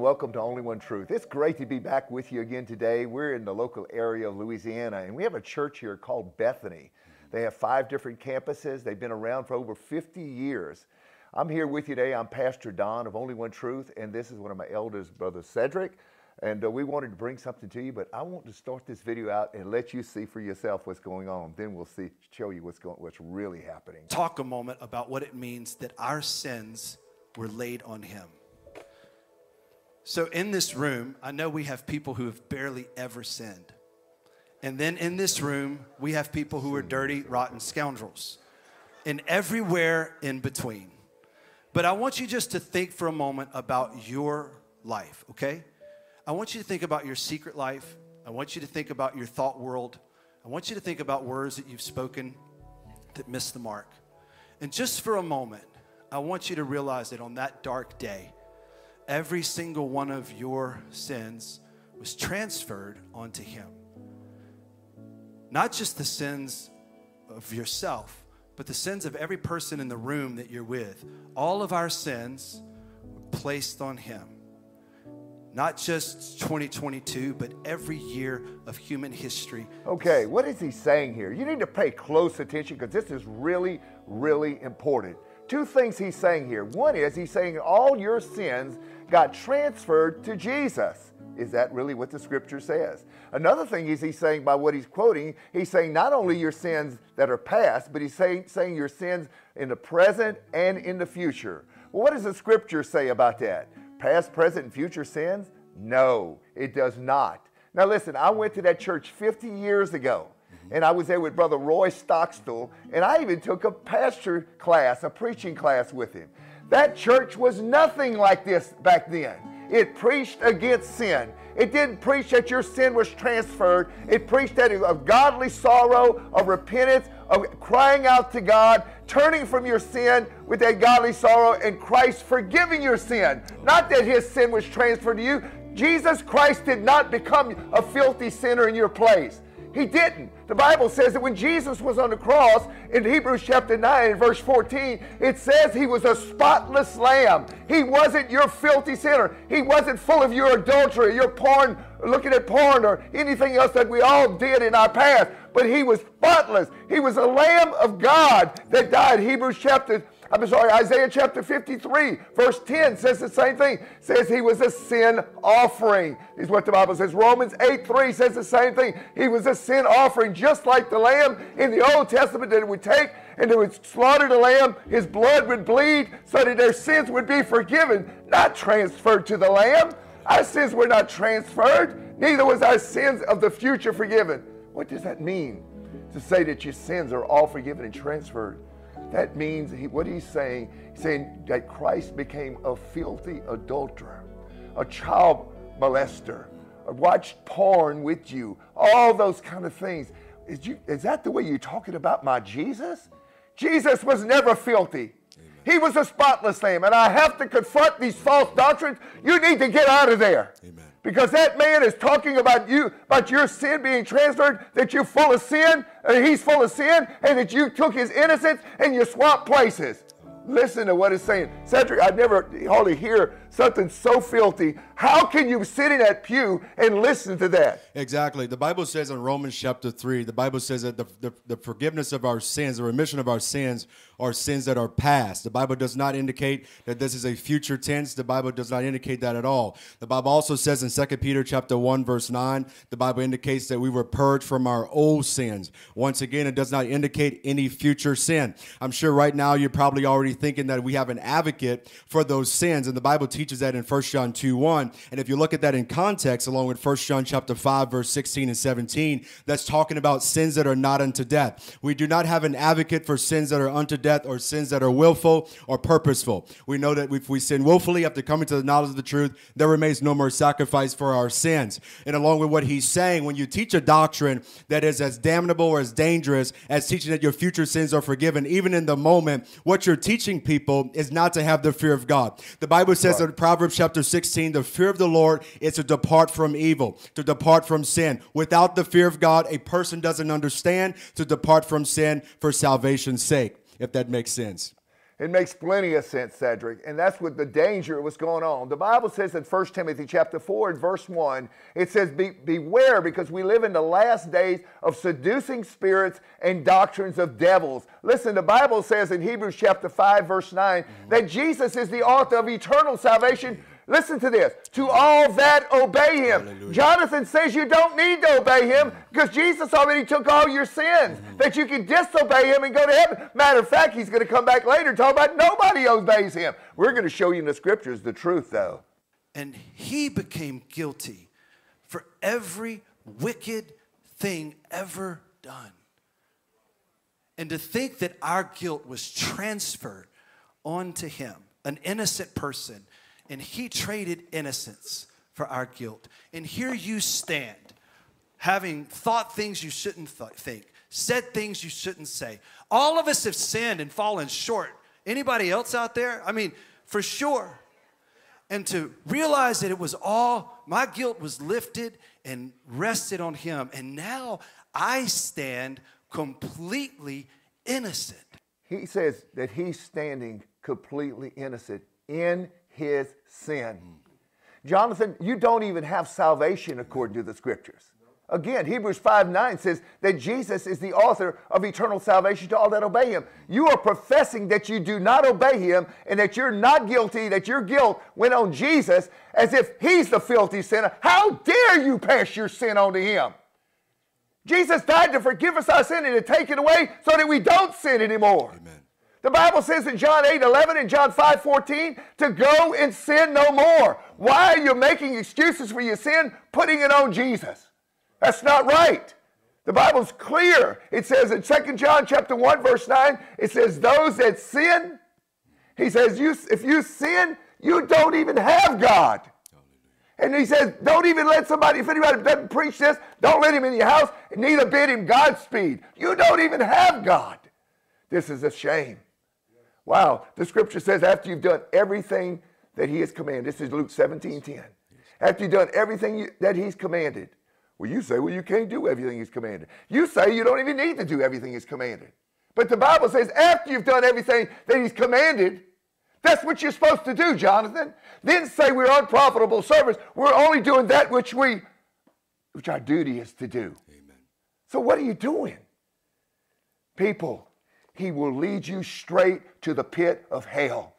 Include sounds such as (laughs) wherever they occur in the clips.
and welcome to Only One Truth. It's great to be back with you again today. We're in the local area of Louisiana, and we have a church here called Bethany. They have five different campuses. They've been around for over 50 years. I'm here with you today. I'm Pastor Don of Only One Truth, and this is one of my eldest brothers, Cedric. And uh, we wanted to bring something to you, but I want to start this video out and let you see for yourself what's going on. Then we'll see, show you what's going, what's really happening. Talk a moment about what it means that our sins were laid on Him. So, in this room, I know we have people who have barely ever sinned. And then in this room, we have people who are dirty, rotten scoundrels, and everywhere in between. But I want you just to think for a moment about your life, okay? I want you to think about your secret life. I want you to think about your thought world. I want you to think about words that you've spoken that missed the mark. And just for a moment, I want you to realize that on that dark day, every single one of your sins was transferred onto Him. Not just the sins of yourself, but the sins of every person in the room that you're with. All of our sins were placed on Him. Not just 2022, but every year of human history. Okay, what is he saying here? You need to pay close attention because this is really, really important. Two things he's saying here. One is he's saying all your sins got transferred to Jesus. Is that really what the scripture says? Another thing is he's saying by what he's quoting, he's saying not only your sins that are past, but he's saying, saying your sins in the present and in the future. Well, what does the scripture say about that? Past, present, and future sins? No, it does not. Now, listen, I went to that church 50 years ago, and I was there with Brother Roy Stockstill, and I even took a pastor class, a preaching class with him. That church was nothing like this back then. It preached against sin. It didn't preach that your sin was transferred. It preached that of godly sorrow, of repentance, of crying out to God, turning from your sin with that godly sorrow, and Christ forgiving your sin. Not that his sin was transferred to you. Jesus Christ did not become a filthy sinner in your place. He didn't. The Bible says that when Jesus was on the cross in Hebrews chapter 9 and verse 14, it says he was a spotless lamb. He wasn't your filthy sinner. He wasn't full of your adultery, your porn, looking at porn, or anything else that we all did in our past. But he was spotless. He was a lamb of God that died. Hebrews chapter I'm sorry, Isaiah chapter 53, verse 10 says the same thing. says he was a sin offering, is what the Bible says. Romans 8 3 says the same thing. He was a sin offering, just like the lamb in the Old Testament that it would take and they would slaughter the lamb, his blood would bleed so that their sins would be forgiven, not transferred to the lamb. Our sins were not transferred, neither was our sins of the future forgiven. What does that mean? To say that your sins are all forgiven and transferred that means he, what he's saying, he's saying that Christ became a filthy adulterer, a child molester, watched porn with you, all those kind of things. Is, you, is that the way you're talking about my Jesus? Jesus was never filthy. He was a spotless lamb. And I have to confront these false doctrines. You need to get out of there. Amen. Because that man is talking about you, about your sin being transferred, that you're full of sin, and he's full of sin, and that you took his innocence and you swapped places. Listen to what it's saying. Cedric, I never hardly hear something so filthy. How can you sit in that pew and listen to that? Exactly. The Bible says in Romans chapter 3, the Bible says that the, the, the, forgiveness of our sins, the remission of our sins, are sins that are past. The Bible does not indicate that this is a future tense. The Bible does not indicate that at all. The Bible also says in 2 Peter chapter 1, verse 9, the Bible indicates that we were purged from our old sins. Once again, it does not indicate any future sin. I'm sure right now you're probably already thinking that we have an advocate for those sins, and the Bible teaches that in 1 John 2 1. And if you look at that in context, along with 1 John chapter 5, verse 16 and 17, that's talking about sins that are not unto death. We do not have an advocate for sins that are unto death or sins that are willful or purposeful. We know that if we sin willfully after coming to the knowledge of the truth, there remains no more sacrifice for our sins. And along with what he's saying, when you teach a doctrine that is as damnable or as dangerous as teaching that your future sins are forgiven, even in the moment, what you're teaching people is not to have the fear of God. The Bible says right. Proverbs chapter 16, the fear of the Lord is to depart from evil, to depart from sin. Without the fear of God, a person doesn't understand to depart from sin for salvation's sake, if that makes sense. It makes plenty of sense, Cedric. And that's what the danger of what's going on. The Bible says in 1 Timothy chapter 4 and verse 1, it says, Be, Beware because we live in the last days of seducing spirits and doctrines of devils. Listen, the Bible says in Hebrews chapter 5, verse 9, mm-hmm. that Jesus is the author of eternal salvation Listen to this. To all that obey him. Hallelujah. Jonathan says you don't need to obey him because Jesus already took all your sins, mm-hmm. that you can disobey him and go to heaven. Matter of fact, he's going to come back later and talk about nobody obeys him. We're going to show you in the scriptures the truth, though. And he became guilty for every wicked thing ever done. And to think that our guilt was transferred onto him, an innocent person and he traded innocence for our guilt. And here you stand, having thought things you shouldn't th- think, said things you shouldn't say. All of us have sinned and fallen short. Anybody else out there? I mean, for sure. And to realize that it was all, my guilt was lifted and rested on him. And now I stand completely innocent. He says that he's standing completely innocent in his sin. Jonathan, you don't even have salvation according to the scriptures. Again, Hebrews 5 9 says that Jesus is the author of eternal salvation to all that obey him. You are professing that you do not obey him and that you're not guilty, that your guilt went on Jesus as if he's the filthy sinner. How dare you pass your sin on to him? Jesus died to forgive us our sin and to take it away so that we don't sin anymore. Amen. The Bible says in John 8 11 and John 5 14 to go and sin no more. Why are you making excuses for your sin, putting it on Jesus? That's not right. The Bible's clear. It says in 2 John chapter 1, verse 9, it says, Those that sin, he says, you, if you sin, you don't even have God. And he says, don't even let somebody, if anybody doesn't preach this, don't let him in your house, neither bid him Godspeed. You don't even have God. This is a shame. Wow. The scripture says after you've done everything that he has commanded, this is Luke 17 10. After you've done everything you, that he's commanded, well, you say, well, you can't do everything he's commanded. You say you don't even need to do everything he's commanded. But the Bible says after you've done everything that he's commanded, that's what you're supposed to do, Jonathan. Then say we're unprofitable servants. We're only doing that which we, which our duty is to do. Amen. So what are you doing? People, he will lead you straight to the pit of hell.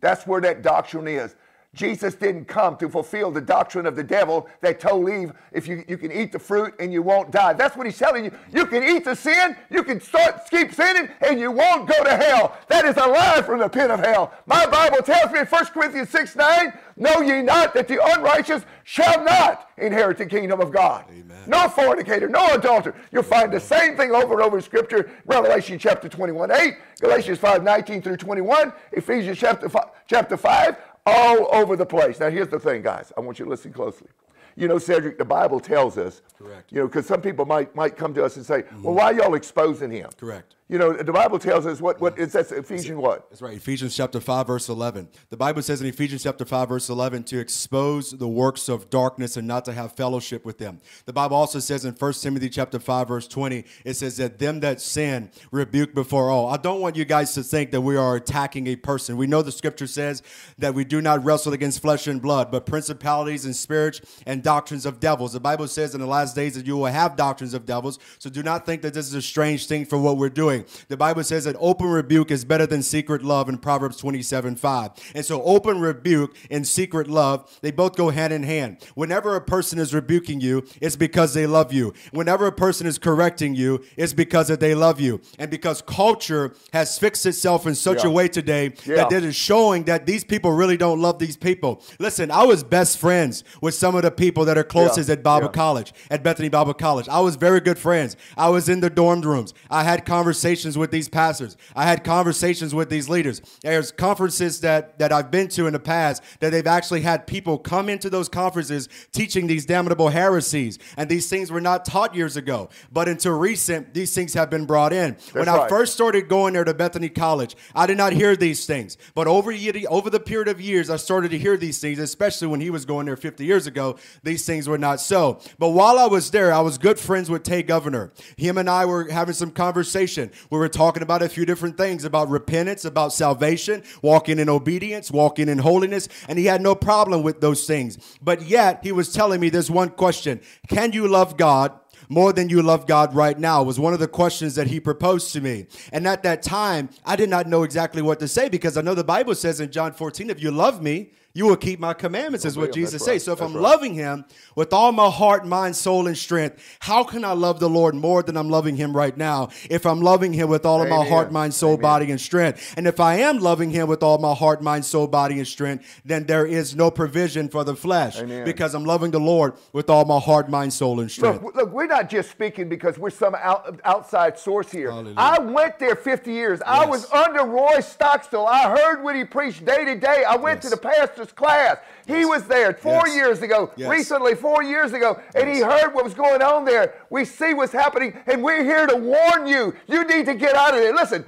That's where that doctrine is. Jesus didn't come to fulfill the doctrine of the devil that told Eve, if you, you can eat the fruit and you won't die. That's what he's telling you. You can eat the sin, you can start keep sinning, and you won't go to hell. That is a lie from the pit of hell. My Bible tells me in 1 Corinthians 6 9, know ye not that the unrighteous shall not inherit the kingdom of God. Amen. No fornicator, no adulterer. You'll find the same thing over and over in Scripture. Revelation chapter 21 8, Galatians 5 19 through 21, Ephesians chapter 5, chapter 5 all over the place. Now, here's the thing, guys. I want you to listen closely. You know, Cedric, the Bible tells us, Correct. you know, because some people might, might come to us and say, well, mm. why are y'all exposing him? Correct. You know, the Bible tells us what, what it says, Ephesians what? That's right, Ephesians chapter 5, verse 11. The Bible says in Ephesians chapter 5, verse 11, to expose the works of darkness and not to have fellowship with them. The Bible also says in 1 Timothy chapter 5, verse 20, it says that them that sin rebuke before all. I don't want you guys to think that we are attacking a person. We know the scripture says that we do not wrestle against flesh and blood, but principalities and spirits and doctrines of devils. The Bible says in the last days that you will have doctrines of devils. So do not think that this is a strange thing for what we're doing doing. The Bible says that open rebuke is better than secret love in Proverbs 27 5. And so, open rebuke and secret love, they both go hand in hand. Whenever a person is rebuking you, it's because they love you. Whenever a person is correcting you, it's because that they love you. And because culture has fixed itself in such yeah. a way today yeah. that it is showing that these people really don't love these people. Listen, I was best friends with some of the people that are closest yeah. at Bible College, at Bethany Bible College. I was very good friends. I was in the dorm rooms. I had conversations conversations with these pastors. I had conversations with these leaders. There's conferences that, that I've been to in the past that they've actually had people come into those conferences teaching these damnable heresies. And these things were not taught years ago. But until recent, these things have been brought in. That's when I first started going there to Bethany College, I did not hear these things. But over, over the period of years, I started to hear these things, especially when he was going there 50 years ago. these things were not so. But while I was there, I was good friends with Tay Governor. Him and I were having some conversation. We were talking about a few different things about repentance, about salvation, walking in obedience, walking in holiness, and he had no problem with those things. But yet, he was telling me there's one question Can you love God? more than you love God right now was one of the questions that he proposed to me. And at that time, I did not know exactly what to say because I know the Bible says in John 14, if you love me, you will keep my commandments, is what Jesus says. So if I'm loving him with all my heart, mind, soul, and strength, how can I love the Lord more than I'm loving him right now if I'm loving him with all of my heart, mind, soul, Amen. body, and strength? And if I am loving him with all my heart, mind, soul, body, and strength, then there is no provision for the flesh Amen. because I'm loving the Lord with all my heart, mind, soul, and strength. Look, look we're not just speaking because we're some out, outside source here. Hallelujah. I went there 50 years. Yes. I was under Roy Stockstill. I heard what he preached day to day. I went yes. to the pastor's class. He was there four yes. years ago, yes. recently, four years ago, and he heard what was going on there. We see what's happening, and we're here to warn you. You need to get out of there. Listen,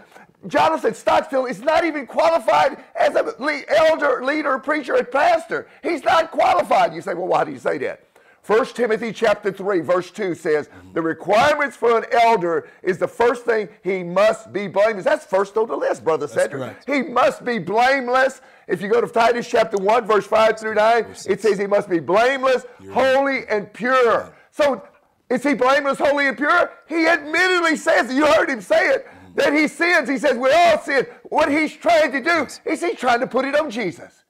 Jonathan Stockstill is not even qualified as an elder, leader, preacher, and pastor. He's not qualified. You say, well, why do you say that? 1 Timothy chapter 3, verse 2 says, mm-hmm. the requirements for an elder is the first thing he must be blameless. That's first on the list, Brother Cedric. He must be blameless. If you go to Titus chapter 1, verse 5 through 9, it says he must be blameless, You're holy, right. and pure. So is he blameless, holy, and pure? He admittedly says, you heard him say it, that he sins. He says, we all sin. What he's trying to do is he's trying to put it on Jesus.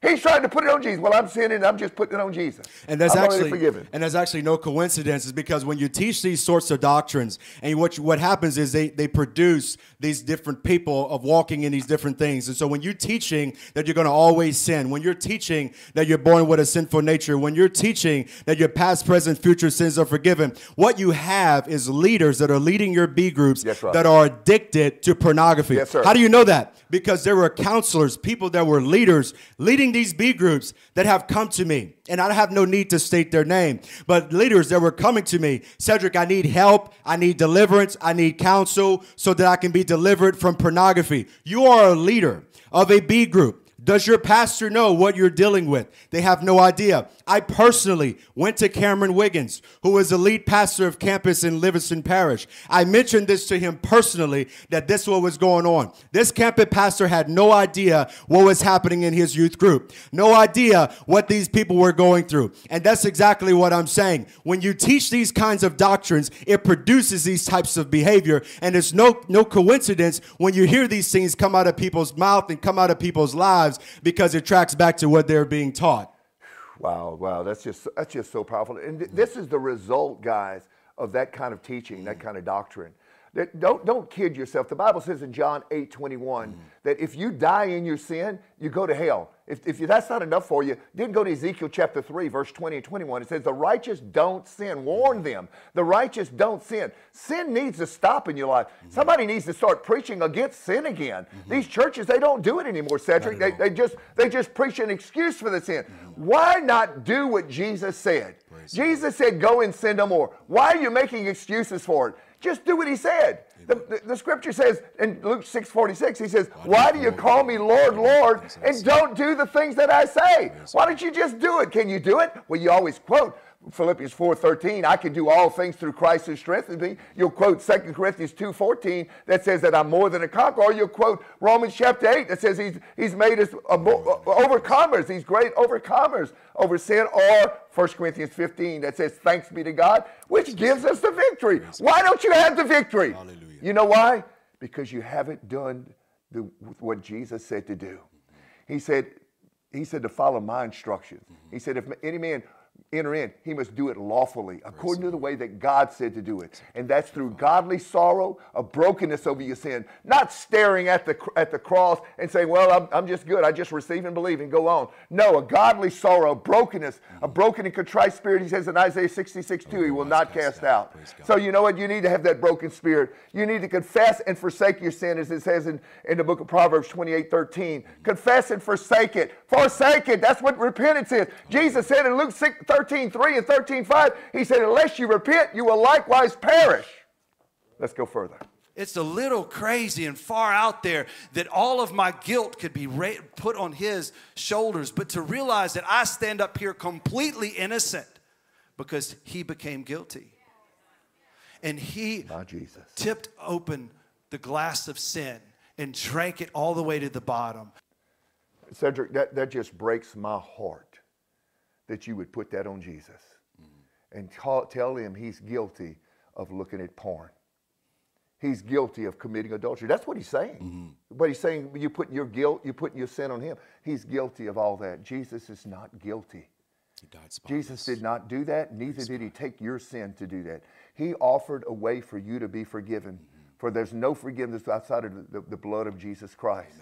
He's trying to put it on Jesus. Well, I'm sinning. I'm just putting it on Jesus. And that's I'm actually forgiven. And there's actually no coincidences because when you teach these sorts of doctrines, and what what happens is they they produce these different people of walking in these different things. And so when you're teaching that you're going to always sin, when you're teaching that you're born with a sinful nature, when you're teaching that your past, present, future sins are forgiven, what you have is leaders that are leading your B groups yes, that are addicted to pornography. Yes, sir. How do you know that? Because there were counselors, people that were leaders leading these B groups that have come to me, and I have no need to state their name, but leaders that were coming to me, Cedric, I need help, I need deliverance, I need counsel so that I can be delivered from pornography. You are a leader of a B group. Does your pastor know what you're dealing with? They have no idea. I personally went to Cameron Wiggins, who is the lead pastor of campus in Livingston Parish. I mentioned this to him personally that this what was going on. This campus pastor had no idea what was happening in his youth group. No idea what these people were going through. And that's exactly what I'm saying. When you teach these kinds of doctrines, it produces these types of behavior and it's no no coincidence when you hear these things come out of people's mouth and come out of people's lives because it tracks back to what they're being taught. Wow, wow, that's just that's just so powerful. And th- this is the result, guys, of that kind of teaching, that mm. kind of doctrine. That don't don't kid yourself. The Bible says in John 8, 21, mm. that if you die in your sin, you go to hell. If, if that's not enough for you, then go to Ezekiel chapter 3, verse 20 and 21. It says, The righteous don't sin. Warn them. The righteous don't sin. Sin needs to stop in your life. Mm-hmm. Somebody needs to start preaching against sin again. Mm-hmm. These churches, they don't do it anymore, Cedric. They, they, just, they just preach an excuse for the sin. Mm-hmm. Why not do what Jesus said? Praise Jesus said, Go and sin no more. Why are you making excuses for it? Just do what he said. The, the, the, scripture says in Luke 6 46, he says, Why do you call me Lord, Lord, and don't do the things that I say? Why don't you just do it? Can you do it? Well, you always quote Philippians 4:13, I can do all things through Christ who strengthens me. You'll quote 2 Corinthians 2:14 that says that I'm more than a conqueror. Or you'll quote Romans chapter 8 that says he's, he's made us overcomers. He's great overcomers over sin. Or 1 Corinthians 15 that says thanks be to God, which gives us the victory. Why don't you have the victory? Hallelujah. You know why? Because you haven't done the, what Jesus said to do. He said, he said to follow my instructions. Mm-hmm. He said, if any man enter in, he must do it lawfully, according to the way that God said to do it. And that's through godly sorrow, a brokenness over your sin, not staring at the, at the cross and saying, well, I'm, I'm just good. I just receive and believe and go on. No, a godly sorrow, a brokenness, a broken and contrite spirit, he says in Isaiah 66, 2, he will not cast out. So you know what? You need to have that broken spirit. You need to confess and forsake your sin, as it says in, in the book of Proverbs 28, 13. Confess and forsake it. Forsake it. That's what repentance is. Jesus said in Luke 6, 13, 3 and 13, 5, he said, unless you repent, you will likewise perish. Let's go further. It's a little crazy and far out there that all of my guilt could be put on his shoulders, but to realize that I stand up here completely innocent because he became guilty. And he Jesus. tipped open the glass of sin and drank it all the way to the bottom. Cedric, that, that just breaks my heart that you would put that on Jesus and call, tell him he's guilty of looking at porn. He's guilty of committing adultery. That's what he's saying. But he's saying you put your guilt, you put your sin on him. He's guilty of all that. Jesus is not guilty. He died Jesus did not do that, neither did he take your sin to do that. He offered a way for you to be forgiven. For there's no forgiveness outside of the, the blood of Jesus Christ.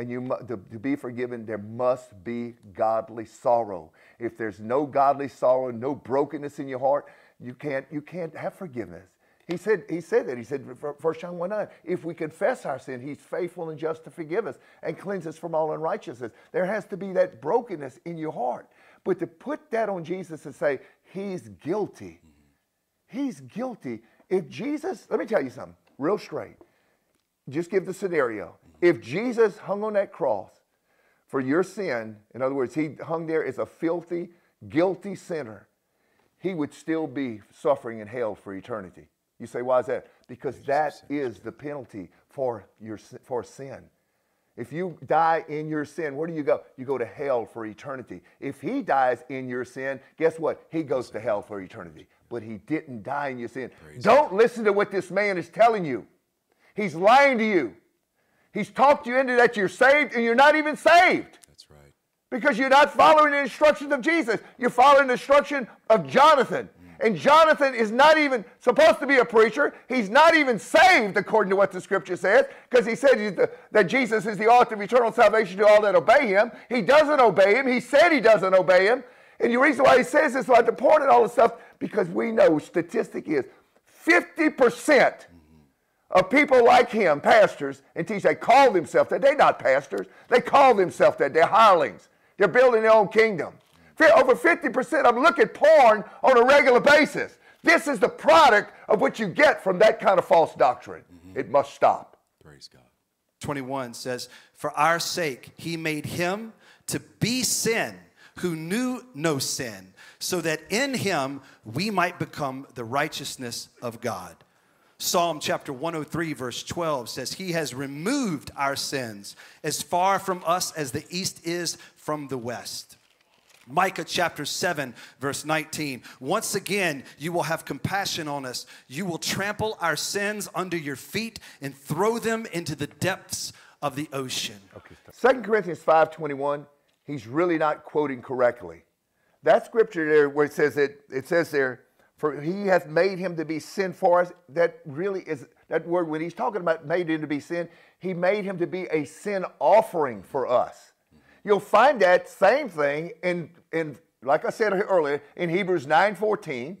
And you to, to be forgiven, there must be godly sorrow. If there's no godly sorrow, no brokenness in your heart, you can't you can't have forgiveness. He said, he said that. He said, 1 John 1 9, if we confess our sin, he's faithful and just to forgive us and cleanse us from all unrighteousness. There has to be that brokenness in your heart. But to put that on Jesus and say, he's guilty, he's guilty. If Jesus, let me tell you something, real straight. Just give the scenario. If Jesus hung on that cross for your sin, in other words, he hung there as a filthy, guilty sinner, he would still be suffering in hell for eternity. You say, why is that? Because that is the penalty for your for sin. If you die in your sin, where do you go? You go to hell for eternity. If he dies in your sin, guess what? He goes to hell for eternity. But he didn't die in your sin. Don't listen to what this man is telling you. He's lying to you. He's talked you into that you're saved and you're not even saved That's right. because you're not following the instructions of Jesus. You're following the instruction of Jonathan. Mm. And Jonathan is not even supposed to be a preacher. He's not even saved, according to what the scripture says, because he said that Jesus is the author of eternal salvation to all that obey him. He doesn't obey him. He said he doesn't obey him. And the reason why he says this about the porn and all this stuff, because we know statistic is 50% of people like him, pastors, and teach, they call themselves that. They're not pastors. They call themselves that. They're hirelings. They're building their own kingdom. Over 50% of them look at porn on a regular basis. This is the product of what you get from that kind of false doctrine. Mm-hmm. It must stop. Praise God. 21 says, For our sake, he made him to be sin who knew no sin, so that in him we might become the righteousness of God. Psalm chapter 103, verse 12 says, He has removed our sins as far from us as the east is from the west. Micah chapter 7, verse 19. Once again, you will have compassion on us. You will trample our sins under your feet and throw them into the depths of the ocean. 2 Corinthians 5.21, he's really not quoting correctly. That scripture there where it says it, it says there, for he hath made him to be sin for us, that really is, that word, when he's talking about made him to be sin, he made him to be a sin offering for us. You'll find that same thing in, in like I said earlier, in Hebrews 9.14,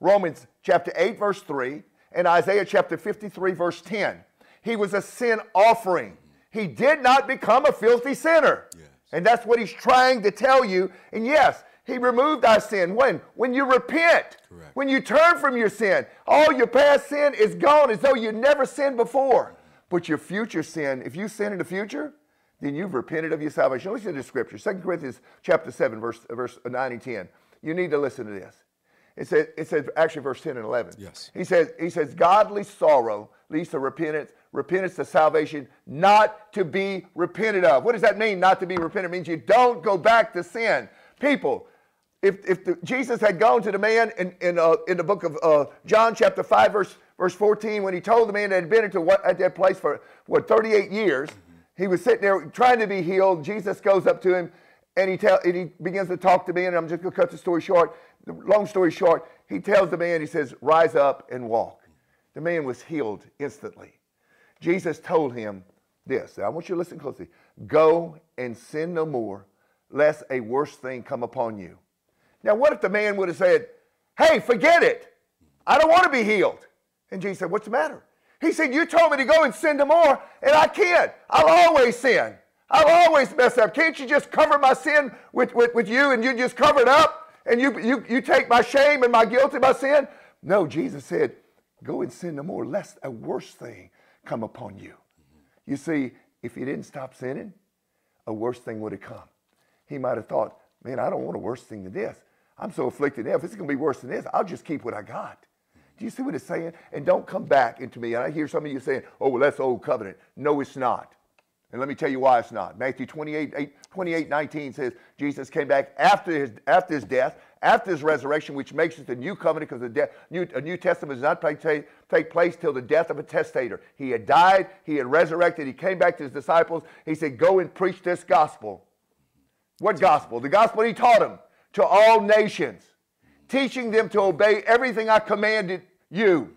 Romans chapter 8, verse 3, and Isaiah chapter 53, verse 10. He was a sin offering. He did not become a filthy sinner. Yes. And that's what he's trying to tell you. And yes, he removed our sin. When? When you repent. Correct. When you turn from your sin. All your past sin is gone as though you never sinned before. But your future sin, if you sin in the future, then you've repented of your salvation. Listen to the scripture. 2 Corinthians chapter 7, verse, verse 9 and 10. You need to listen to this. It says, it says actually verse 10 and 11. Yes. He says, he says, godly sorrow leads to repentance, repentance to salvation, not to be repented of. What does that mean, not to be repented? It means you don't go back to sin. People, if, if the, Jesus had gone to the man in, in, uh, in the book of uh, John chapter 5, verse, verse 14, when he told the man that had been into what, at that place for, what, 38 years, he was sitting there trying to be healed. Jesus goes up to him and he, tell, and he begins to talk to me, and I'm just going to cut the story short. The long story short, he tells the man, he says, Rise up and walk. The man was healed instantly. Jesus told him this. I want you to listen closely. Go and sin no more, lest a worse thing come upon you. Now, what if the man would have said, Hey, forget it. I don't want to be healed. And Jesus said, What's the matter? He said, You told me to go and sin no more, and I can't. I'll always sin. I'll always mess up. Can't you just cover my sin with, with, with you and you just cover it up and you, you, you take my shame and my guilt and my sin? No, Jesus said, Go and sin no more, lest a worse thing come upon you. You see, if he didn't stop sinning, a worse thing would have come. He might have thought, man, I don't want a worse thing than this. I'm so afflicted now. If it's going to be worse than this, I'll just keep what I got. Do you see what it's saying? And don't come back into me. And I hear some of you saying, oh, well, that's old covenant. No, it's not. And let me tell you why it's not. Matthew 28, 8, 28 19 says Jesus came back after his, after his death, after his resurrection, which makes it the new covenant because the de- new, a New Testament does not take, take place till the death of a testator. He had died, he had resurrected, he came back to his disciples. He said, Go and preach this gospel. What gospel? The gospel he taught them to all nations, teaching them to obey everything I commanded you.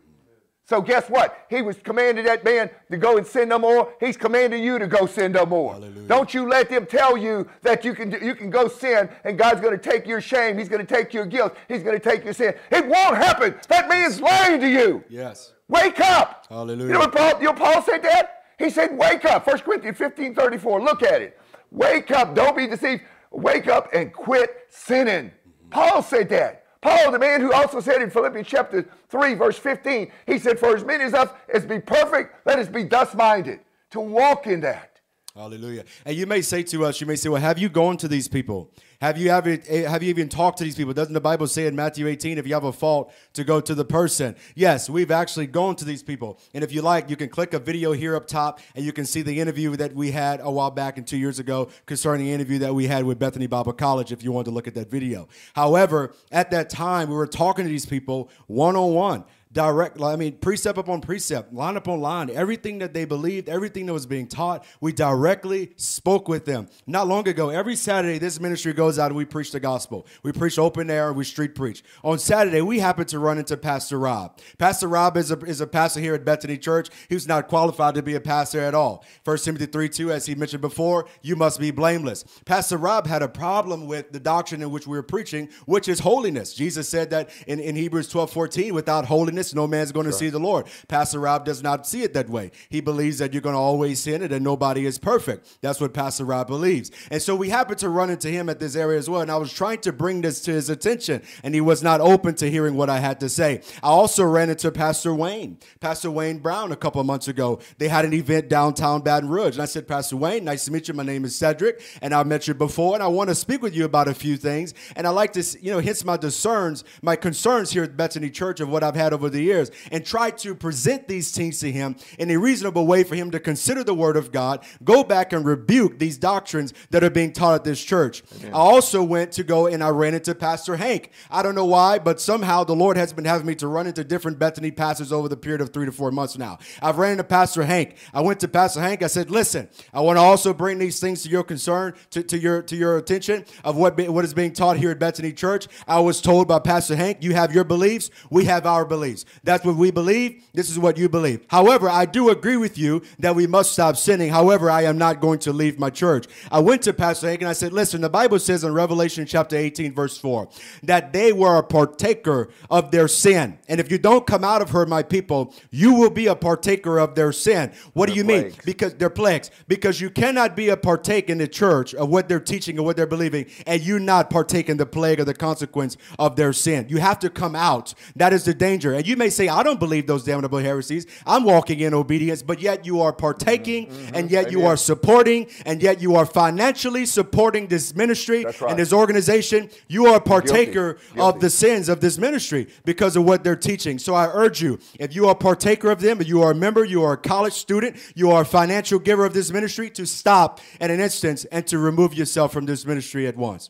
So guess what? He was commanded that man to go and sin no more. He's commanding you to go sin no more. Hallelujah. Don't you let them tell you that you can you can go sin and God's going to take your shame. He's going to take your guilt. He's going to take your sin. It won't happen. That man's lying to you. Yes. Wake up. Hallelujah. You know what Paul, you know Paul said that? He said, wake up. 1 Corinthians 15, 34. Look at it. Wake up. Don't be deceived. Wake up and quit sinning. Mm-hmm. Paul said that. Paul, the man who also said in Philippians chapter 3, verse 15, he said, For as many as us as be perfect, let us be thus minded, to walk in that. Hallelujah. And you may say to us, you may say, well, have you gone to these people? Have you ever, eh, have you even talked to these people? Doesn't the Bible say in Matthew 18, if you have a fault, to go to the person? Yes, we've actually gone to these people. And if you like, you can click a video here up top and you can see the interview that we had a while back and two years ago concerning the interview that we had with Bethany Bible College if you want to look at that video. However, at that time, we were talking to these people one on one direct i mean precept upon precept line upon line everything that they believed everything that was being taught we directly spoke with them. Not long ago every saturday this ministry goes out and we preach the gospel. We preach open air we street preach. On saturday we happen to run into pastor rob. Pastor rob is a, is a pastor here at bethany church. He was not qualified to be a pastor at all. 1 timothy 3 2 as he mentioned before you must be blameless. Pastor rob had a problem with the doctrine in which we were preaching which is holiness. Jesus said that in, in hebrews 12 14 without holiness no man's going to see the Lord. Pastor Rob does not see it that way. He believes that you're going to always sin and that nobody is perfect. That's what Pastor Rob believes. And so we happened to run into him at this area as well. And I was trying to bring this to his attention, and he was not open to hearing what I had to say. I also ran into Pastor Wayne, Pastor Wayne Brown, a couple of months ago. They had an event downtown Baton Rouge. And I said, Pastor Wayne, nice to meet you. My name is Cedric, and I've met you before, and I want to speak with you about a few things. And I like to, you know, hence my discerns, my concerns here at Bethany Church of what I've had over the years and try to present these things to him in a reasonable way for him to consider the word of God, go back and rebuke these doctrines that are being taught at this church. I also went to go and I ran into Pastor Hank. I don't know why, but somehow the Lord has been having me to run into different Bethany pastors over the period of three to four months now. I've ran into Pastor Hank. I went to Pastor Hank. I said, listen, I want to also bring these things to your concern, to, to your to your attention of what, be, what is being taught here at Bethany Church. I was told by Pastor Hank, you have your beliefs, we have our beliefs. That's what we believe, this is what you believe. However, I do agree with you that we must stop sinning. However, I am not going to leave my church. I went to Pastor Hank and I said, Listen, the Bible says in Revelation chapter 18, verse 4, that they were a partaker of their sin. And if you don't come out of her, my people, you will be a partaker of their sin. What do you plagues. mean? Because they're plagues. Because you cannot be a partake in the church of what they're teaching and what they're believing, and you not partake in the plague or the consequence of their sin. You have to come out. That is the danger. And you may say, I don't believe those damnable heresies. I'm walking in obedience, but yet you are partaking, mm-hmm. and yet Amen. you are supporting, and yet you are financially supporting this ministry right. and this organization. You are a partaker Guilty. Guilty. of the sins of this ministry because of what they're teaching. So I urge you, if you are a partaker of them, if you are a member, you are a college student, you are a financial giver of this ministry, to stop at an instance and to remove yourself from this ministry at once.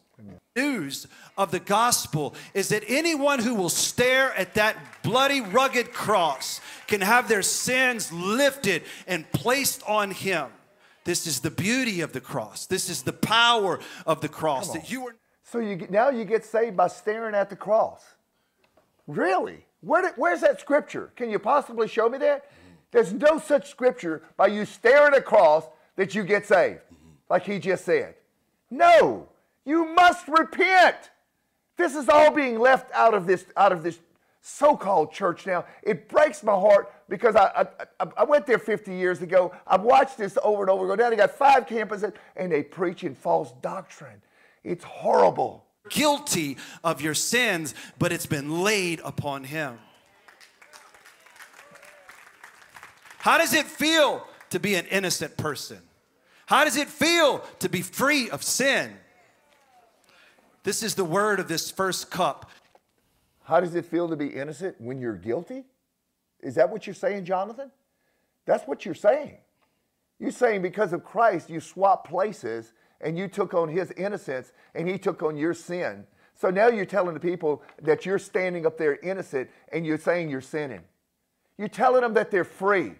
News of the gospel is that anyone who will stare at that bloody, rugged cross can have their sins lifted and placed on him. This is the beauty of the cross. This is the power of the cross that you are. So you get, now you get saved by staring at the cross. Really? Where did, where's that scripture? Can you possibly show me that? There's no such scripture by you staring at a cross that you get saved, like he just said. No, you must repent. This is all being left out of this, out of this so-called church now. It breaks my heart because I, I, I, went there 50 years ago. I've watched this over and over. Go down. They got five campuses, and they preach in false doctrine. It's horrible. Guilty of your sins, but it's been laid upon him. How does it feel to be an innocent person? How does it feel to be free of sin? This is the word of this first cup. How does it feel to be innocent when you're guilty? Is that what you're saying, Jonathan? That's what you're saying. You're saying because of Christ, you swap places and you took on his innocence and he took on your sin. So now you're telling the people that you're standing up there innocent and you're saying you're sinning. You're telling them that they're free.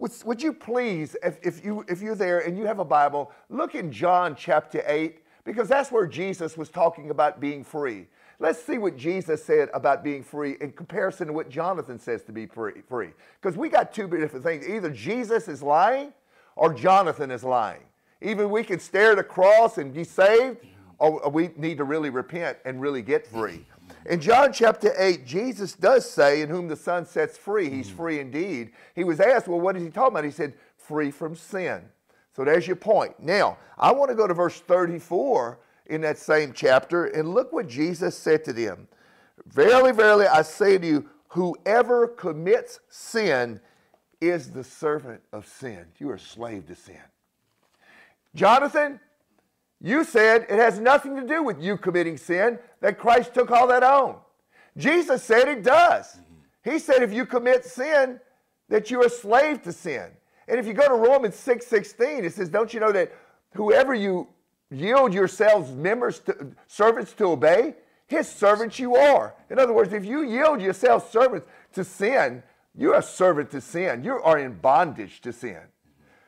Would, would you please, if, if, you, if you're there and you have a Bible, look in John chapter 8, because that's where Jesus was talking about being free. Let's see what Jesus said about being free in comparison to what Jonathan says to be free. Because we got two different things. Either Jesus is lying or Jonathan is lying. Even we can stare at a cross and be saved, or we need to really repent and really get free. In John chapter 8, Jesus does say, In whom the Son sets free, he's free indeed. He was asked, Well, what is he talking about? He said, Free from sin. So there's your point. Now, I want to go to verse 34 in that same chapter and look what Jesus said to them. Verily, verily, I say to you, whoever commits sin is the servant of sin. You are a slave to sin. Jonathan, you said it has nothing to do with you committing sin, that Christ took all that on. Jesus said it does. He said if you commit sin, that you're a slave to sin. And if you go to Romans 6 16, it says, Don't you know that whoever you yield yourselves members to, servants to obey, his servants you are. In other words, if you yield yourself servants to sin, you're a servant to sin. You are in bondage to sin.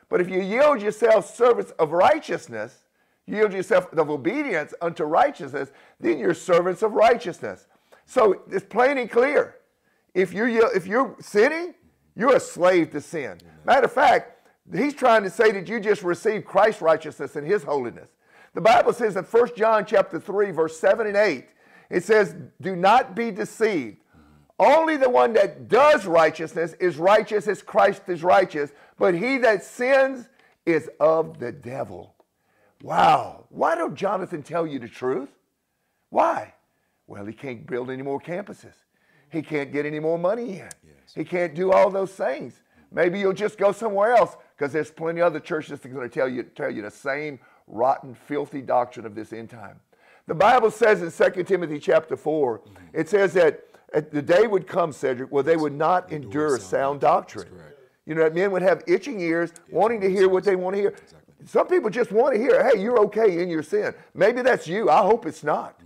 But if you yield yourself servants of righteousness, yield yourself of obedience unto righteousness, then you're servants of righteousness. So it's plain and clear. If you're, if you're sinning, you're a slave to sin. Matter of fact, he's trying to say that you just received Christ's righteousness and his holiness. The Bible says in 1 John chapter 3, verse 7 and 8, it says, Do not be deceived. Only the one that does righteousness is righteous as Christ is righteous, but he that sins is of the devil. Wow. Why don't Jonathan tell you the truth? Why? Well, he can't build any more campuses. He can't get any more money in. Yes. He can't do all those things. Maybe you'll just go somewhere else because there's plenty of other churches that are going to tell you, tell you the same rotten, filthy doctrine of this end time. The Bible says in 2 Timothy chapter 4, mm-hmm. it says that the day would come, Cedric, where they would not endure, endure sound doctrine. You know, that men would have itching ears, yeah, wanting to hear what they want to hear. Exactly. Some people just want to hear, hey, you're okay in your sin. Maybe that's you. I hope it's not.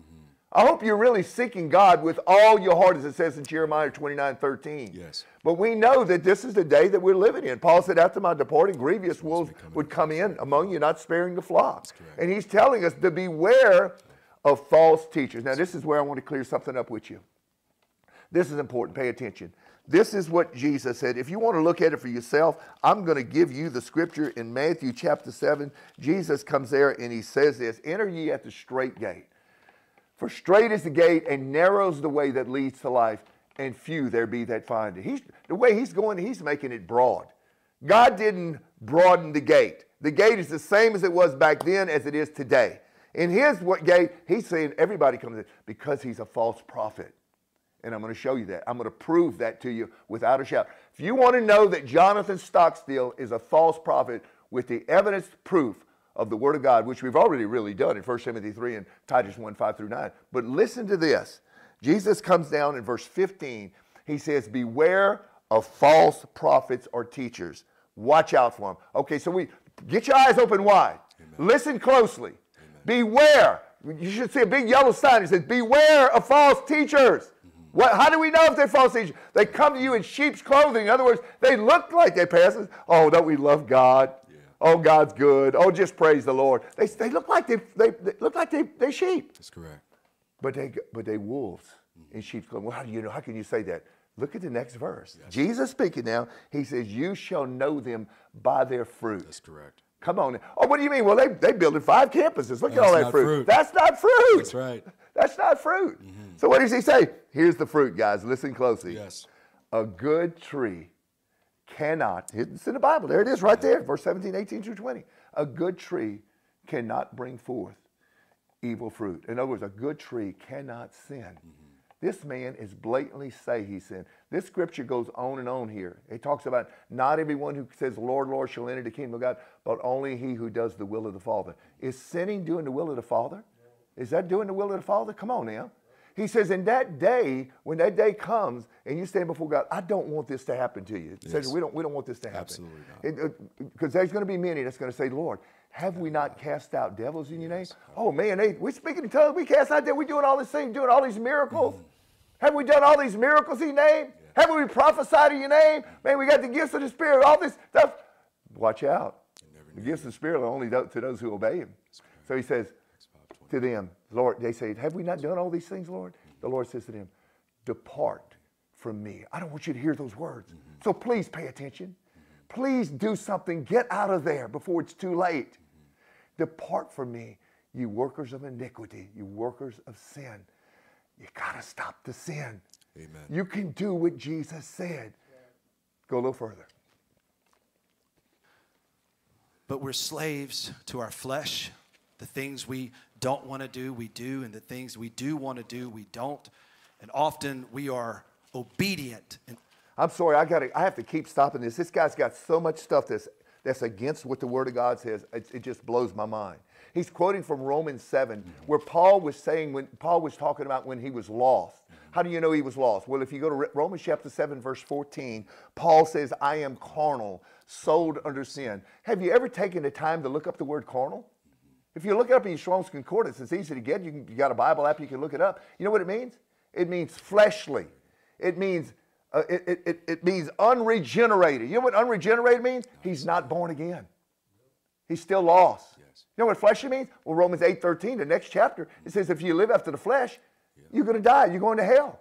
I hope you're really seeking God with all your heart, as it says in Jeremiah 29 13. Yes. But we know that this is the day that we're living in. Paul said, After my departing, grievous wolves would come in among you, not sparing the flock. And he's telling us to beware of false teachers. Now, this is where I want to clear something up with you. This is important. Pay attention. This is what Jesus said. If you want to look at it for yourself, I'm going to give you the scripture in Matthew chapter 7. Jesus comes there and he says this Enter ye at the straight gate. For straight is the gate and narrows the way that leads to life, and few there be that find it. He's, the way he's going, he's making it broad. God didn't broaden the gate. The gate is the same as it was back then as it is today. In his what gate, he's saying everybody comes in because he's a false prophet. And I'm going to show you that. I'm going to prove that to you without a shout. If you want to know that Jonathan Stockstill is a false prophet with the evidence proof of the Word of God, which we've already really done in 1 Timothy 3 and Titus 1 5 through 9. But listen to this. Jesus comes down in verse 15. He says, Beware of false prophets or teachers. Watch out for them. Okay, so we get your eyes open wide. Amen. Listen closely. Amen. Beware. You should see a big yellow sign. It says, Beware of false teachers. Mm-hmm. What, how do we know if they're false teachers? They come to you in sheep's clothing. In other words, they look like they're pastors. Oh, don't we love God? Oh, God's good. Oh, just praise the Lord. They, they look like they, they, they look like they, they're sheep. That's correct. But they but they wolves mm-hmm. in sheep's clothing. Well, how do you know? How can you say that? Look at the next verse. Yes. Jesus speaking now. He says, "You shall know them by their fruit." That's correct. Come on. Oh, what do you mean? Well, they they building five campuses. Look That's at all that fruit. fruit. That's not fruit. That's right. (laughs) That's not fruit. Mm-hmm. So what does he say? Here's the fruit, guys. Listen closely. Yes. A good tree cannot. It's in the Bible. There it is, right there, verse 17, 18 through 20 a good tree cannot bring forth evil fruit. In other words, a good tree cannot sin. Mm-hmm. This man is blatantly say he sinned. This scripture goes on and on here. It talks about not everyone who says, Lord, Lord, shall enter the kingdom of God, but only he who does the will of the Father. Is sinning doing the will of the Father? Is that doing the will of the Father? Come on now. He says, in that day, when that day comes and you stand before God, I don't want this to happen to you. Yes. Says, we, don't, we don't want this to happen. Absolutely not. Because uh, there's going to be many that's going to say, Lord, have we not cast out devils in your name? Oh man, they, we speaking in tongues, we cast out devils, we doing all these things, doing all these miracles. Mm-hmm. Have we done all these miracles in your name? Yeah. Have we prophesied in your name? Man, we got the gifts of the Spirit, all this stuff. Watch out. The gifts of the Spirit are only to those who obey Him. So He says to them, Lord, they say, Have we not done all these things, Lord? The Lord says to them, Depart from me. I don't want you to hear those words. Mm-hmm. So please pay attention. Mm-hmm. Please do something. Get out of there before it's too late. Depart from me, you workers of iniquity, you workers of sin. You got to stop the sin. Amen. You can do what Jesus said. Go a little further. But we're slaves to our flesh. The things we don't want to do, we do, and the things we do want to do, we don't. And often we are obedient. I'm sorry, I got I have to keep stopping this. This guy's got so much stuff that's that's against what the Word of God says. It, it just blows my mind. He's quoting from Romans 7, where Paul was saying, when Paul was talking about when he was lost. How do you know he was lost? Well, if you go to Romans chapter 7, verse 14, Paul says, I am carnal, sold under sin. Have you ever taken the time to look up the word carnal? If you look it up in your Strong's Concordance, it's easy to get. You, can, you got a Bible app, you can look it up. You know what it means? It means fleshly. It means uh, it, it, it means unregenerated. You know what unregenerated means? He's not born again. He's still lost. Yes. You know what fleshly means? Well, Romans 8 13, the next chapter, it says if you live after the flesh, yeah. you're going to die. You're going to hell.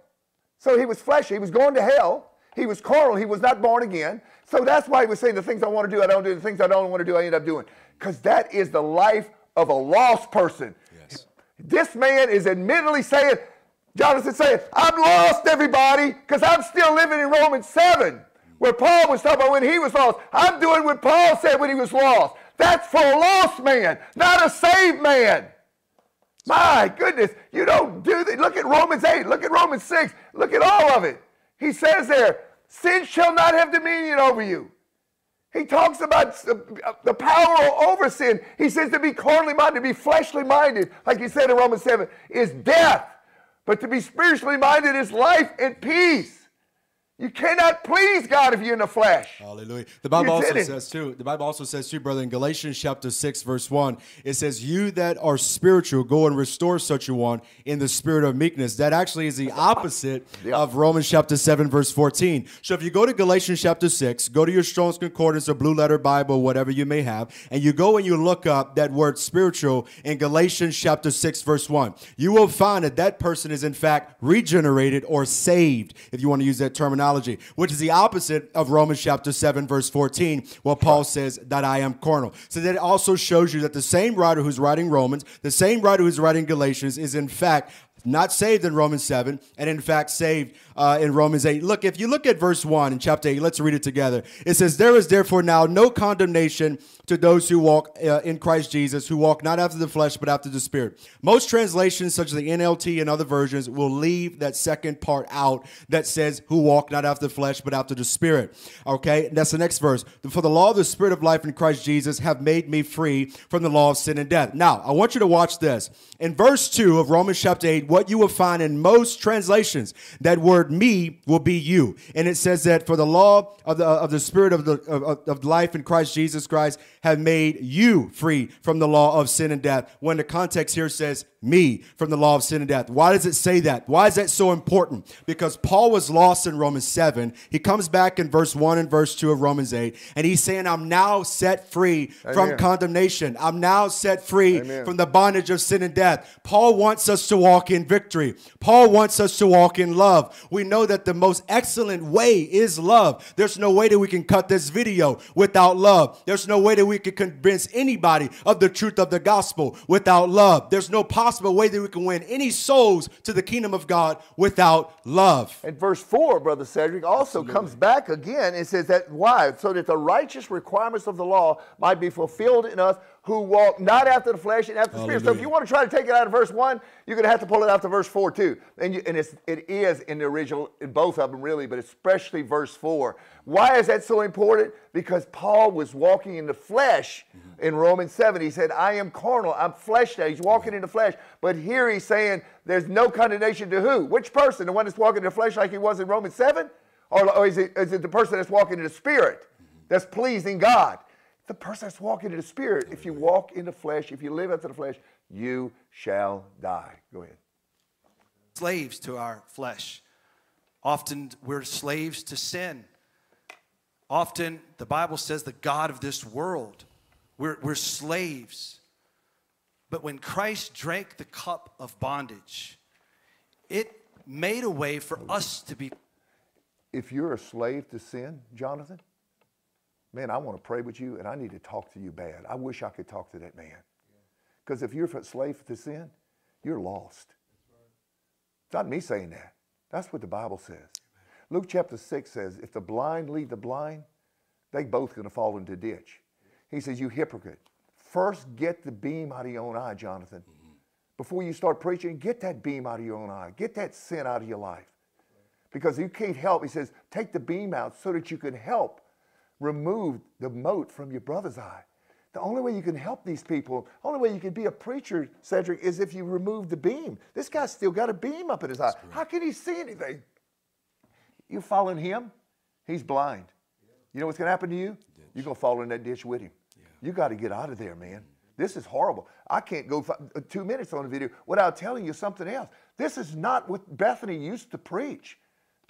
So he was fleshy. He was going to hell. He was carnal. He was not born again. So that's why he was saying the things I want to do, I don't do. The things I don't want to do, I end up doing. Because that is the life of a lost person. Yes. This man is admittedly saying, Jonathan saying, I'm lost, everybody, because I'm still living in Romans 7, where Paul was talking about when he was lost. I'm doing what Paul said when he was lost. That's for a lost man, not a saved man. My goodness, you don't do that. Look at Romans 8, look at Romans 6, look at all of it. He says there, sin shall not have dominion over you. He talks about uh, the power over sin. He says to be carnally minded, to be fleshly minded, like he said in Romans 7, is death. But to be spiritually minded is life and peace. You cannot please God if you're in the flesh. Hallelujah. The Bible also says too, the Bible also says too, brother, in Galatians chapter 6, verse 1, it says, You that are spiritual, go and restore such a one in the spirit of meekness. That actually is the opposite yeah. of Romans chapter 7, verse 14. So if you go to Galatians chapter 6, go to your Strong's Concordance or Blue Letter Bible, whatever you may have, and you go and you look up that word spiritual in Galatians chapter 6, verse 1, you will find that that person is in fact regenerated or saved, if you want to use that terminology which is the opposite of Romans chapter 7, verse 14, where Paul says that I am carnal. So that also shows you that the same writer who's writing Romans, the same writer who's writing Galatians, is in fact not saved in Romans 7, and in fact saved uh, in Romans 8. Look, if you look at verse 1 in chapter 8, let's read it together. It says, There is therefore now no condemnation to those who walk uh, in Christ Jesus, who walk not after the flesh, but after the Spirit. Most translations, such as the NLT and other versions, will leave that second part out that says, Who walk not after the flesh, but after the Spirit. Okay, that's the next verse. For the law of the Spirit of life in Christ Jesus have made me free from the law of sin and death. Now, I want you to watch this. In verse 2 of Romans chapter 8, what you will find in most translations, that word me will be you. And it says that for the law of the, of the Spirit of, the, of, of life in Christ Jesus Christ have made you free from the law of sin and death. When the context here says me from the law of sin and death. Why does it say that? Why is that so important? Because Paul was lost in Romans 7. He comes back in verse 1 and verse 2 of Romans 8, and he's saying, I'm now set free Amen. from condemnation. I'm now set free Amen. from the bondage of sin and death. Paul wants us to walk in victory. Paul wants us to walk in love. We know that the most excellent way is love. There's no way that we can cut this video without love. There's no way that we can convince anybody of the truth of the gospel without love. There's no possible possible way that we can win any souls to the kingdom of God without love. And verse 4, Brother Cedric, also Absolutely. comes back again and says that why? So that the righteous requirements of the law might be fulfilled in us who walk not after the flesh and after the spirit. So if you want to try to take it out of verse 1, you're going to have to pull it out to verse 4 too. And, you, and it's, it is in the original, in both of them really, but especially verse 4. Why is that so important? Because Paul was walking in the flesh in Romans 7. He said, I am carnal, I'm flesh now. He's walking in the flesh. But here he's saying there's no condemnation to who? Which person? The one that's walking in the flesh like he was in Romans 7? Or, or is, it, is it the person that's walking in the spirit that's pleasing God? The person that's walking in the spirit. If you walk in the flesh, if you live after the flesh, you shall die. Go ahead. slaves to our flesh. Often we're slaves to sin. Often the Bible says the God of this world. We're, we're slaves. But when Christ drank the cup of bondage, it made a way for us to be If you're a slave to sin, Jonathan, man, I want to pray with you and I need to talk to you bad. I wish I could talk to that man. Because if you're a slave to sin, you're lost. It's not me saying that. That's what the Bible says. Luke chapter 6 says, if the blind lead the blind, they both going to fall into ditch. He says, you hypocrite. First get the beam out of your own eye, Jonathan. Before you start preaching, get that beam out of your own eye. Get that sin out of your life. Because you can't help, he says, take the beam out so that you can help remove the mote from your brother's eye. The only way you can help these people, only way you can be a preacher, Cedric, is if you remove the beam. This guy's still got a beam up in his eye. How can he see anything? You following him, he's blind. You know what's going to happen to you? You're going to fall in that ditch with him. You got to get out of there, man. This is horrible. I can't go uh, two minutes on a video without telling you something else. This is not what Bethany used to preach.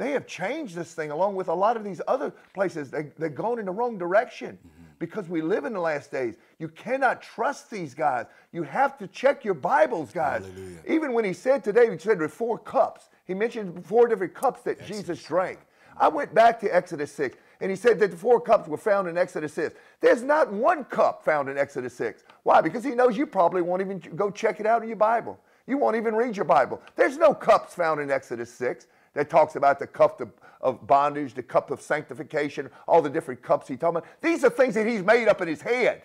They have changed this thing along with a lot of these other places. They, they're going in the wrong direction mm-hmm. because we live in the last days. You cannot trust these guys. You have to check your Bibles, guys. Hallelujah. Even when he said today, he said there were four cups. He mentioned four different cups that Jesus drank. I went back to Exodus 6, and he said that the four cups were found in Exodus 6. There's not one cup found in Exodus 6. Why? Because he knows you probably won't even go check it out in your Bible. You won't even read your Bible. There's no cups found in Exodus 6 that talks about the cup of, of bondage, the cup of sanctification, all the different cups he's talking about. These are things that he's made up in his head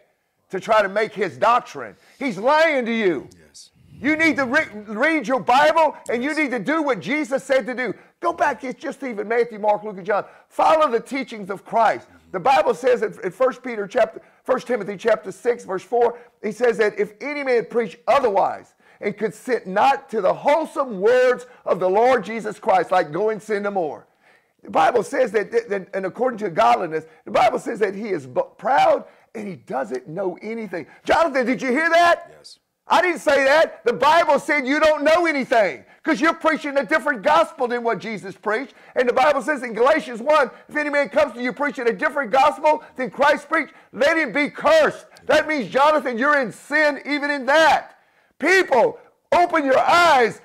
to try to make his doctrine. He's lying to you. Yes. You need to re- read your Bible and you need to do what Jesus said to do. Go back, it's just even Matthew, Mark, Luke, and John. Follow the teachings of Christ. Mm-hmm. The Bible says in, in 1 Peter chapter, 1 Timothy chapter 6, verse 4, he says that if any man preach otherwise and consent not to the wholesome words of the Lord Jesus Christ, like go and sin no more. The Bible says that, that- and according to godliness, the Bible says that he is proud and he doesn't know anything. Jonathan, did you hear that? Yes. I didn't say that. The Bible said you don't know anything because you're preaching a different gospel than what Jesus preached. And the Bible says in Galatians 1 if any man comes to you preaching a different gospel than Christ preached, let him be cursed. That means, Jonathan, you're in sin even in that. People, open your eyes.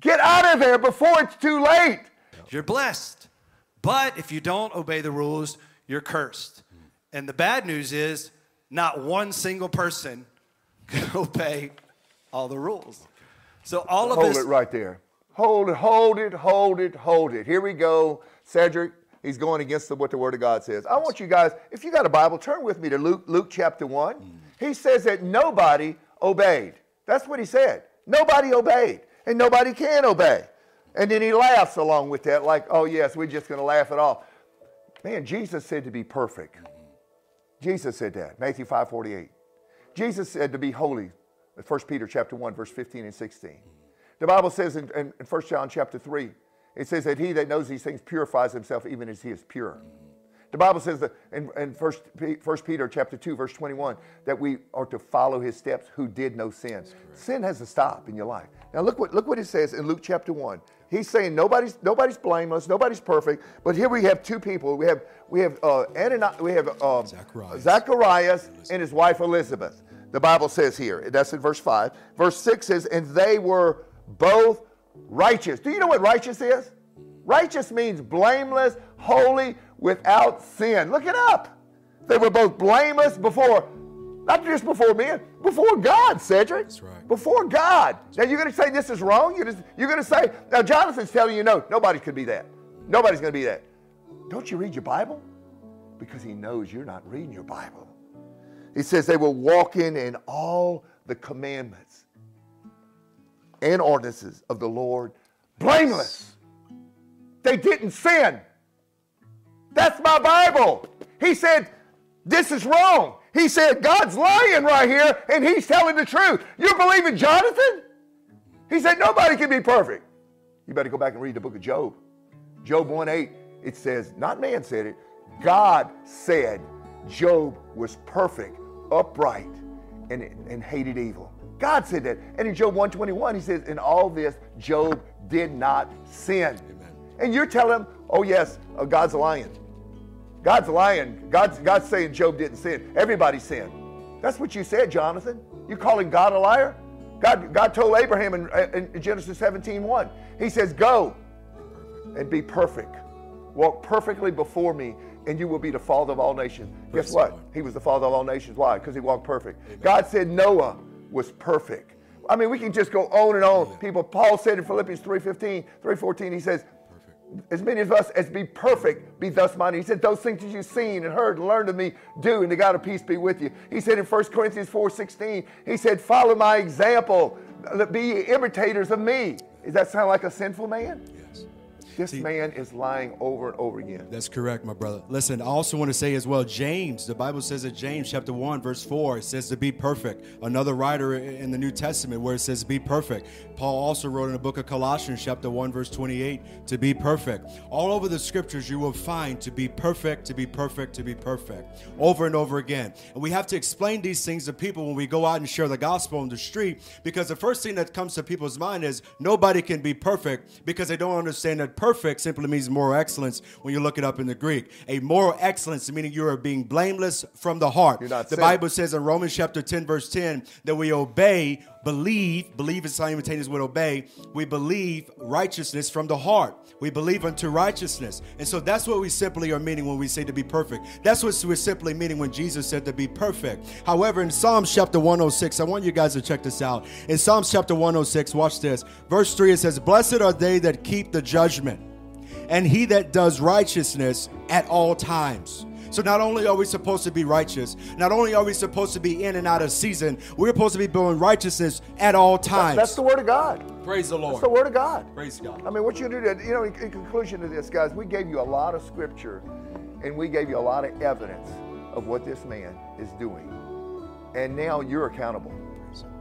Get out of there before it's too late. You're blessed. But if you don't obey the rules, you're cursed. And the bad news is not one single person (laughs) can obey all the rules. So all of us. Hold this it right there. Hold it, hold it, hold it, hold it. Here we go. Cedric, he's going against the, what the Word of God says. I want you guys, if you got a Bible, turn with me to Luke, Luke chapter 1. Hmm. He says that nobody obeyed. That's what he said. Nobody obeyed, and nobody can obey. And then he laughs along with that, like, oh, yes, we're just going to laugh it off. Man, Jesus said to be perfect. Jesus said that, Matthew 5 48. Jesus said to be holy, 1 Peter chapter 1, verse 15 and 16. The Bible says in, in, in 1 John chapter 3, it says that he that knows these things purifies himself even as he is pure. The Bible says that in, in 1, Peter chapter 2, verse 21, that we are to follow his steps who did no sin. Sin has to stop in your life. Now look what, look what it says in Luke chapter 1. He's saying nobody's, nobody's blameless, nobody's perfect, but here we have two people. We have, we have, uh, Anani- we have uh, Zacharias. Zacharias and his wife Elizabeth. The Bible says here, that's in verse 5. Verse 6 says, and they were both righteous. Do you know what righteous is? Righteous means blameless, holy, without sin. Look it up. They were both blameless before, not just before men, before God, Cedric. That's right. Before God. Now you're going to say this is wrong? You're, just, you're going to say, now Jonathan's telling you, no, nobody could be that. Nobody's going to be that. Don't you read your Bible? Because he knows you're not reading your Bible. He says they will walk in in all the commandments and ordinances of the Lord blameless. They didn't sin. That's my Bible. He said, This is wrong. He said, God's lying right here and he's telling the truth. You believe in Jonathan? He said, Nobody can be perfect. You better go back and read the book of Job. Job 1 8, it says, Not man said it, God said Job was perfect, upright, and, and hated evil. God said that. And in Job 121, he says, In all this, Job did not sin. Amen. And you're telling him, oh, yes, uh, God's lying. God's lying. God's, God's saying Job didn't sin. Everybody sinned. That's what you said, Jonathan. You calling God a liar? God, God told Abraham in, in Genesis 17 1, He says, Go and be perfect. Walk perfectly before me, and you will be the father of all nations. Praise Guess what? Lord. He was the father of all nations. Why? Because he walked perfect. God said Noah was perfect. I mean, we can just go on and on. People, Paul said in Philippians 3.15, 3.14, he says, as many of us as be perfect, be thus minded. He said, Those things that you've seen and heard and learned of me, do, and the God of peace be with you. He said in 1 Corinthians 4:16, he said, Follow my example, be imitators of me. Does that sound like a sinful man? This See- man is lying over and over again. That's correct, my brother. Listen, I also want to say as well, James, the Bible says in James chapter 1, verse 4, it says to be perfect. Another writer in the New Testament where it says be perfect. Paul also wrote in the book of Colossians chapter 1, verse 28, to be perfect. All over the scriptures, you will find to be perfect, to be perfect, to be perfect, over and over again. And we have to explain these things to people when we go out and share the gospel on the street because the first thing that comes to people's mind is nobody can be perfect because they don't understand that perfect simply means moral excellence when you look it up in the Greek. A moral excellence meaning you are being blameless from the heart. You're not the. Bible says in Romans chapter 10, verse 10, that we obey, believe, believe is simultaneous with obey. We believe righteousness from the heart. We believe unto righteousness. And so that's what we simply are meaning when we say to be perfect. That's what we're simply meaning when Jesus said to be perfect. However, in Psalms chapter 106, I want you guys to check this out. In Psalms chapter 106, watch this. Verse 3, it says, Blessed are they that keep the judgment and he that does righteousness at all times. So not only are we supposed to be righteous, not only are we supposed to be in and out of season, we're supposed to be building righteousness at all times. That's the word of God. Praise the Lord. That's the word of God. Praise God. I mean, what you do, to, you know, in, in conclusion to this, guys, we gave you a lot of scripture and we gave you a lot of evidence of what this man is doing. And now you're accountable.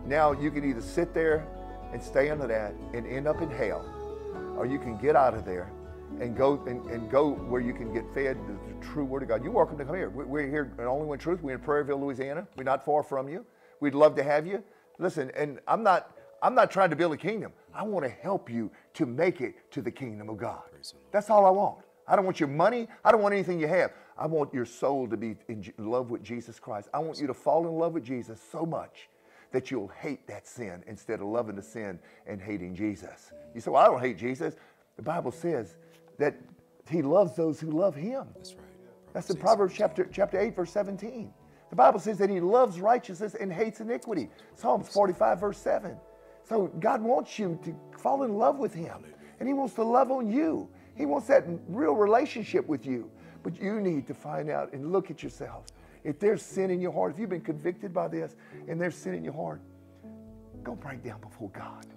Now you can either sit there and stay under that and end up in hell, or you can get out of there and go and, and go where you can get fed the, the true word of God. You're welcome to come here. We- We're here in Only One Truth. We're in Prairieville, Louisiana. We're not far from you. We'd love to have you. Listen, and I'm not I'm not trying to build a kingdom. I want to help you to make it to the kingdom of God. That's all I want. I don't want your money. I don't want anything you have. I want your soul to be in love with Jesus Christ. I want you to fall in love with Jesus so much that you'll hate that sin instead of loving the sin and hating Jesus. You say, Well, I don't hate Jesus. The Bible says that he loves those who love him. That's right. That's in Proverbs chapter, chapter 8, verse 17. The Bible says that he loves righteousness and hates iniquity. Psalms 45, verse 7. So God wants you to fall in love with him. And he wants to love on you. He wants that real relationship with you. But you need to find out and look at yourself. If there's sin in your heart, if you've been convicted by this and there's sin in your heart, go break down before God.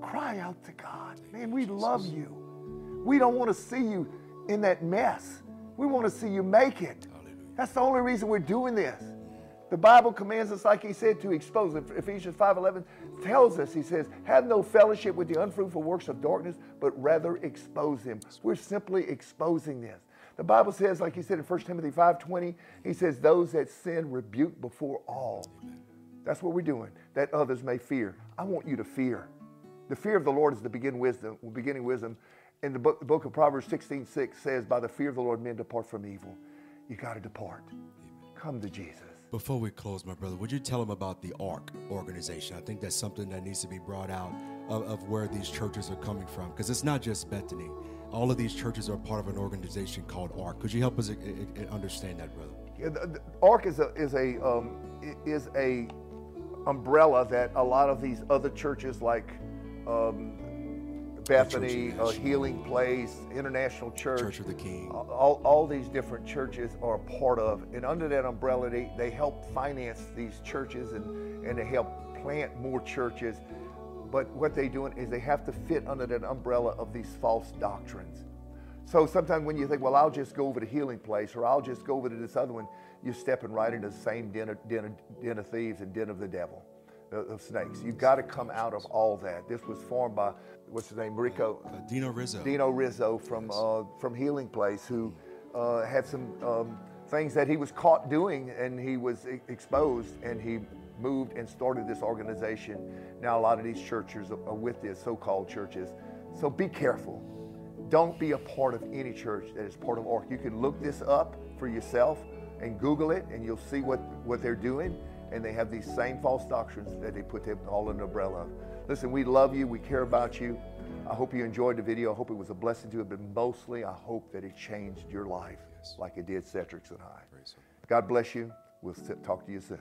Cry out to God. Man, we love you. We don't want to see you in that mess. We want to see you make it. That's the only reason we're doing this. The Bible commands us, like he said, to expose. Ephesians 5.11 tells us, he says, have no fellowship with the unfruitful works of darkness, but rather expose them. We're simply exposing this. The Bible says, like he said in 1 Timothy 5.20, he says, those that sin rebuke before all. That's what we're doing, that others may fear. I want you to fear. The fear of the Lord is the begin wisdom, beginning wisdom. In the book, the book of Proverbs 16, 6 says, By the fear of the Lord, men depart from evil. You got to depart. Come to Jesus. Before we close, my brother, would you tell them about the ARC organization? I think that's something that needs to be brought out of, of where these churches are coming from, because it's not just Bethany. All of these churches are part of an organization called ARC. Could you help us uh, uh, understand that, brother? Yeah, the, the ARC is a is a um, is a umbrella that a lot of these other churches like um, Bethany, uh, Healing Place, International Church. Church of the King. All, all these different churches are a part of, and under that umbrella, they, they help finance these churches and, and they help plant more churches. But what they're doing is they have to fit under that umbrella of these false doctrines. So sometimes when you think, well, I'll just go over to Healing Place or I'll just go over to this other one, you're stepping right into the same den of, den of, den of thieves and den of the devil, of snakes. You've got to come out of all that. This was formed by, what's his name, Rico? Uh, Dino Rizzo. Dino Rizzo from uh, from Healing Place, who uh, had some um, things that he was caught doing, and he was e- exposed, and he moved and started this organization. Now a lot of these churches are are with this so-called churches, so be careful. Don't be a part of any church that is part of ARC. You can look this up for yourself and Google it, and you'll see what, what they're doing. And they have these same false doctrines that they put them all under the umbrella of. Listen, we love you. We care about you. I hope you enjoyed the video. I hope it was a blessing to you, but mostly I hope that it changed your life like it did Cedric's and I. God bless you. We'll talk to you soon.